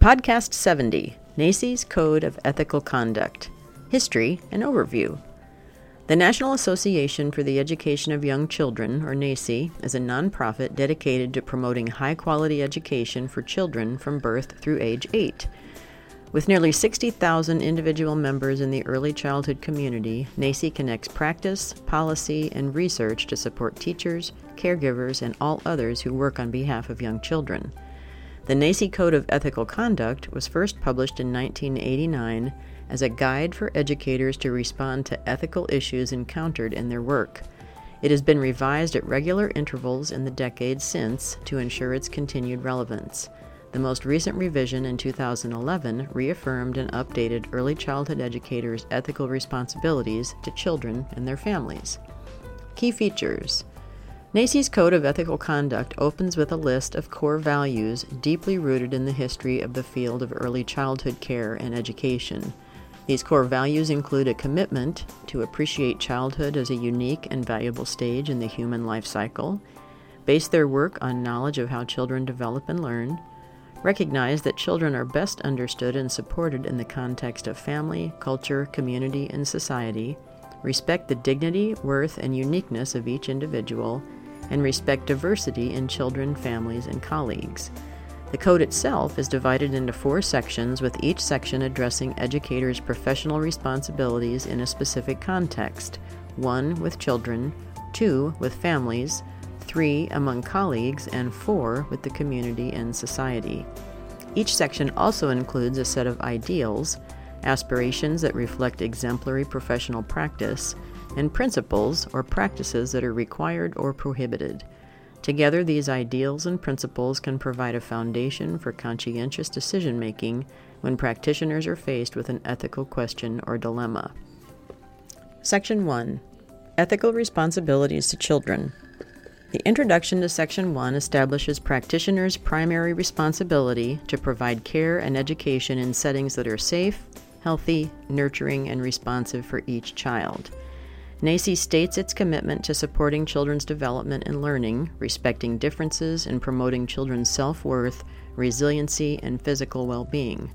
Podcast 70 NAEYC's Code of Ethical Conduct History and Overview. The National Association for the Education of Young Children, or NAEYC, is a nonprofit dedicated to promoting high quality education for children from birth through age 8. With nearly 60,000 individual members in the early childhood community, NAEYC connects practice, policy, and research to support teachers, caregivers, and all others who work on behalf of young children. The NAEYC Code of Ethical Conduct was first published in 1989 as a guide for educators to respond to ethical issues encountered in their work. It has been revised at regular intervals in the decades since to ensure its continued relevance. The most recent revision in 2011 reaffirmed and updated early childhood educators' ethical responsibilities to children and their families. Key features NAEYC's Code of Ethical Conduct opens with a list of core values deeply rooted in the history of the field of early childhood care and education. These core values include a commitment to appreciate childhood as a unique and valuable stage in the human life cycle, base their work on knowledge of how children develop and learn, recognize that children are best understood and supported in the context of family, culture, community, and society, respect the dignity, worth, and uniqueness of each individual, and respect diversity in children, families, and colleagues. The code itself is divided into four sections, with each section addressing educators' professional responsibilities in a specific context one with children, two with families, three among colleagues, and four with the community and society. Each section also includes a set of ideals, aspirations that reflect exemplary professional practice, and principles or practices that are required or prohibited. Together, these ideals and principles can provide a foundation for conscientious decision making when practitioners are faced with an ethical question or dilemma. Section 1 Ethical Responsibilities to Children. The introduction to Section 1 establishes practitioners' primary responsibility to provide care and education in settings that are safe, healthy, nurturing, and responsive for each child. NAEYC states its commitment to supporting children's development and learning, respecting differences, and promoting children's self worth, resiliency, and physical well being.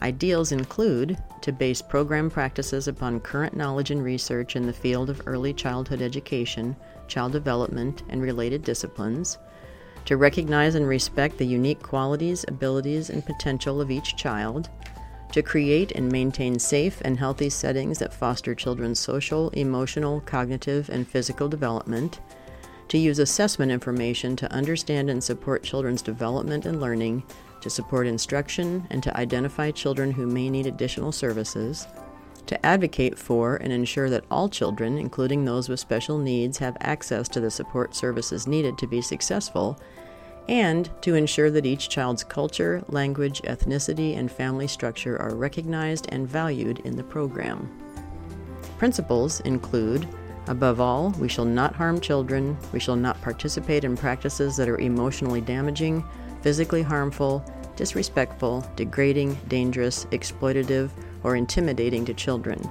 Ideals include to base program practices upon current knowledge and research in the field of early childhood education, child development, and related disciplines, to recognize and respect the unique qualities, abilities, and potential of each child, to create and maintain safe and healthy settings that foster children's social, emotional, cognitive, and physical development, to use assessment information to understand and support children's development and learning, to support instruction, and to identify children who may need additional services, to advocate for and ensure that all children, including those with special needs, have access to the support services needed to be successful and to ensure that each child's culture, language, ethnicity, and family structure are recognized and valued in the program. Principles include Above all, we shall not harm children, we shall not participate in practices that are emotionally damaging, physically harmful, disrespectful, degrading, dangerous, exploitative, or intimidating to children.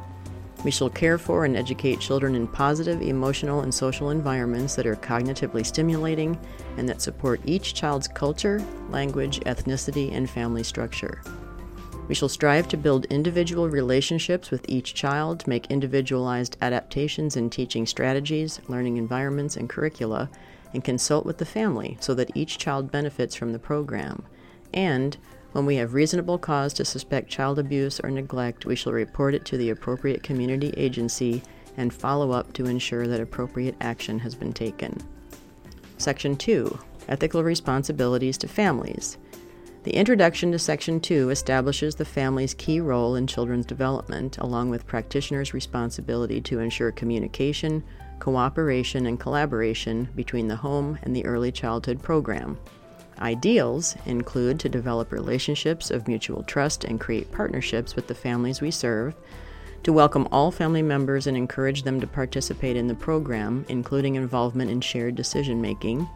We shall care for and educate children in positive emotional and social environments that are cognitively stimulating and that support each child's culture, language, ethnicity, and family structure. We shall strive to build individual relationships with each child, make individualized adaptations in teaching strategies, learning environments, and curricula, and consult with the family so that each child benefits from the program. And when we have reasonable cause to suspect child abuse or neglect, we shall report it to the appropriate community agency and follow up to ensure that appropriate action has been taken. Section 2 Ethical Responsibilities to Families. The introduction to Section 2 establishes the family's key role in children's development, along with practitioners' responsibility to ensure communication, cooperation, and collaboration between the home and the early childhood program. Ideals include to develop relationships of mutual trust and create partnerships with the families we serve, to welcome all family members and encourage them to participate in the program, including involvement in shared decision making,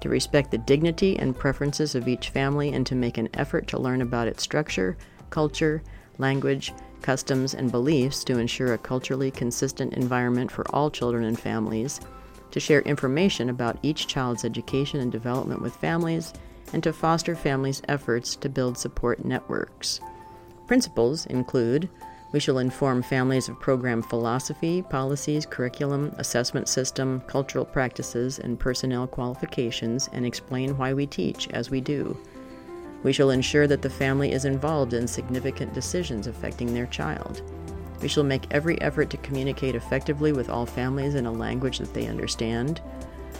to respect the dignity and preferences of each family and to make an effort to learn about its structure, culture, language, customs, and beliefs to ensure a culturally consistent environment for all children and families to share information about each child's education and development with families, and to foster families' efforts to build support networks. Principles include we shall inform families of program philosophy, policies, curriculum, assessment system, cultural practices, and personnel qualifications and explain why we teach as we do. We shall ensure that the family is involved in significant decisions affecting their child. We shall make every effort to communicate effectively with all families in a language that they understand.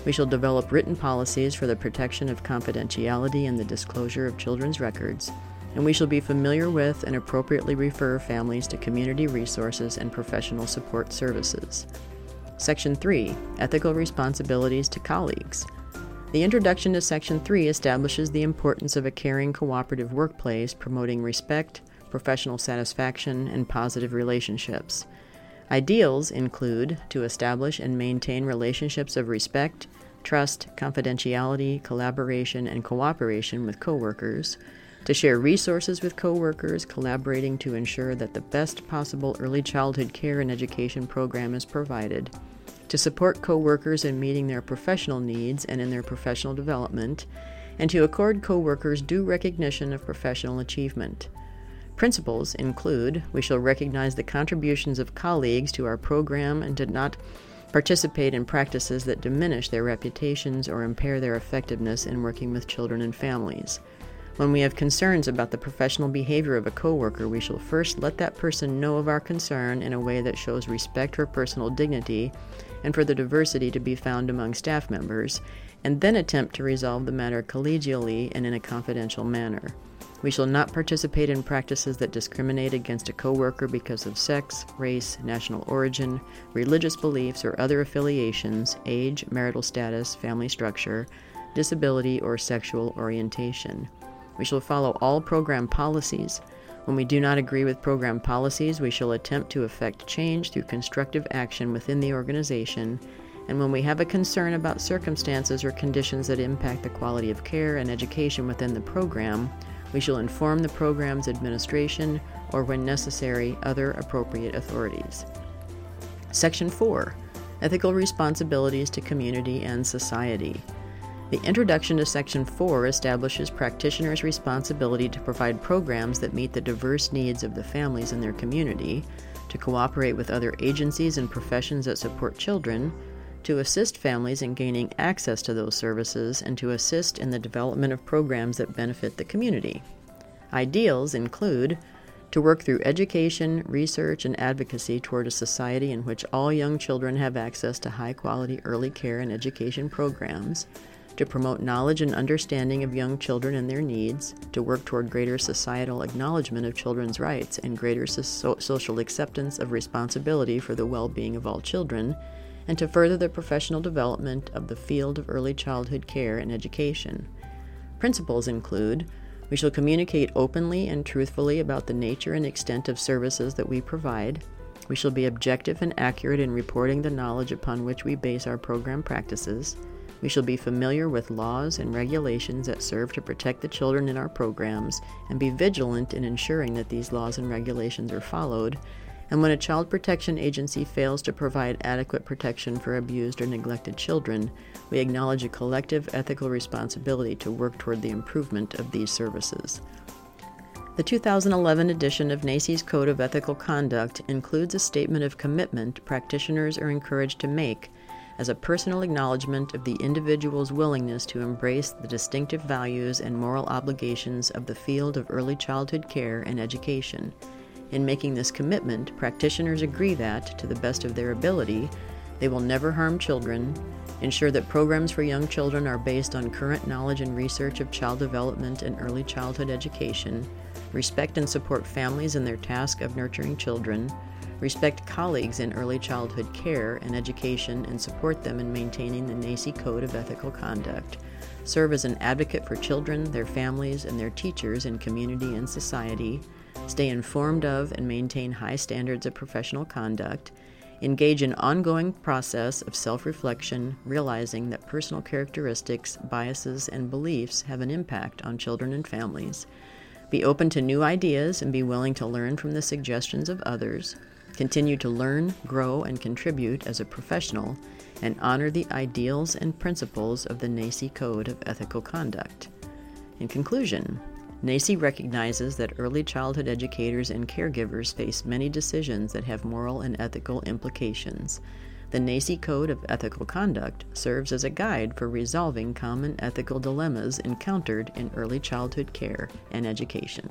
We shall develop written policies for the protection of confidentiality and the disclosure of children's records and we shall be familiar with and appropriately refer families to community resources and professional support services. Section 3 Ethical Responsibilities to Colleagues. The introduction to Section 3 establishes the importance of a caring, cooperative workplace promoting respect, professional satisfaction, and positive relationships. Ideals include to establish and maintain relationships of respect, trust, confidentiality, collaboration, and cooperation with coworkers to share resources with coworkers, collaborating to ensure that the best possible early childhood care and education program is provided, to support coworkers in meeting their professional needs and in their professional development, and to accord coworkers due recognition of professional achievement. Principles include we shall recognize the contributions of colleagues to our program and to not participate in practices that diminish their reputations or impair their effectiveness in working with children and families. When we have concerns about the professional behavior of a coworker, we shall first let that person know of our concern in a way that shows respect for personal dignity and for the diversity to be found among staff members, and then attempt to resolve the matter collegially and in a confidential manner. We shall not participate in practices that discriminate against a coworker because of sex, race, national origin, religious beliefs, or other affiliations, age, marital status, family structure, disability, or sexual orientation. We shall follow all program policies. When we do not agree with program policies, we shall attempt to effect change through constructive action within the organization. And when we have a concern about circumstances or conditions that impact the quality of care and education within the program, we shall inform the program's administration or, when necessary, other appropriate authorities. Section 4 Ethical Responsibilities to Community and Society. The introduction to Section 4 establishes practitioners' responsibility to provide programs that meet the diverse needs of the families in their community, to cooperate with other agencies and professions that support children, to assist families in gaining access to those services, and to assist in the development of programs that benefit the community. Ideals include to work through education, research, and advocacy toward a society in which all young children have access to high quality early care and education programs to promote knowledge and understanding of young children and their needs, to work toward greater societal acknowledgement of children's rights and greater so- social acceptance of responsibility for the well being of all children, and to further the professional development of the field of early childhood care and education. Principles include we shall communicate openly and truthfully about the nature and extent of services that we provide. We shall be objective and accurate in reporting the knowledge upon which we base our program practices. We shall be familiar with laws and regulations that serve to protect the children in our programs and be vigilant in ensuring that these laws and regulations are followed. And when a child protection agency fails to provide adequate protection for abused or neglected children, we acknowledge a collective ethical responsibility to work toward the improvement of these services. The 2011 edition of NAEYC's Code of Ethical Conduct includes a statement of commitment practitioners are encouraged to make as a personal acknowledgement of the individual's willingness to embrace the distinctive values and moral obligations of the field of early childhood care and education. In making this commitment, practitioners agree that, to the best of their ability, they will never harm children, ensure that programs for young children are based on current knowledge and research of child development and early childhood education, respect and support families in their task of nurturing children, respect colleagues in early childhood care and education, and support them in maintaining the NAEYC Code of Ethical Conduct. Serve as an advocate for children, their families, and their teachers in community and society. Stay informed of and maintain high standards of professional conduct. Engage in ongoing process of self-reflection, realizing that personal characteristics, biases, and beliefs have an impact on children and families. Be open to new ideas and be willing to learn from the suggestions of others. Continue to learn, grow, and contribute as a professional, and honor the ideals and principles of the NAEYC Code of Ethical Conduct. In conclusion, NAEYC recognizes that early childhood educators and caregivers face many decisions that have moral and ethical implications. The NAEYC Code of Ethical Conduct serves as a guide for resolving common ethical dilemmas encountered in early childhood care and education.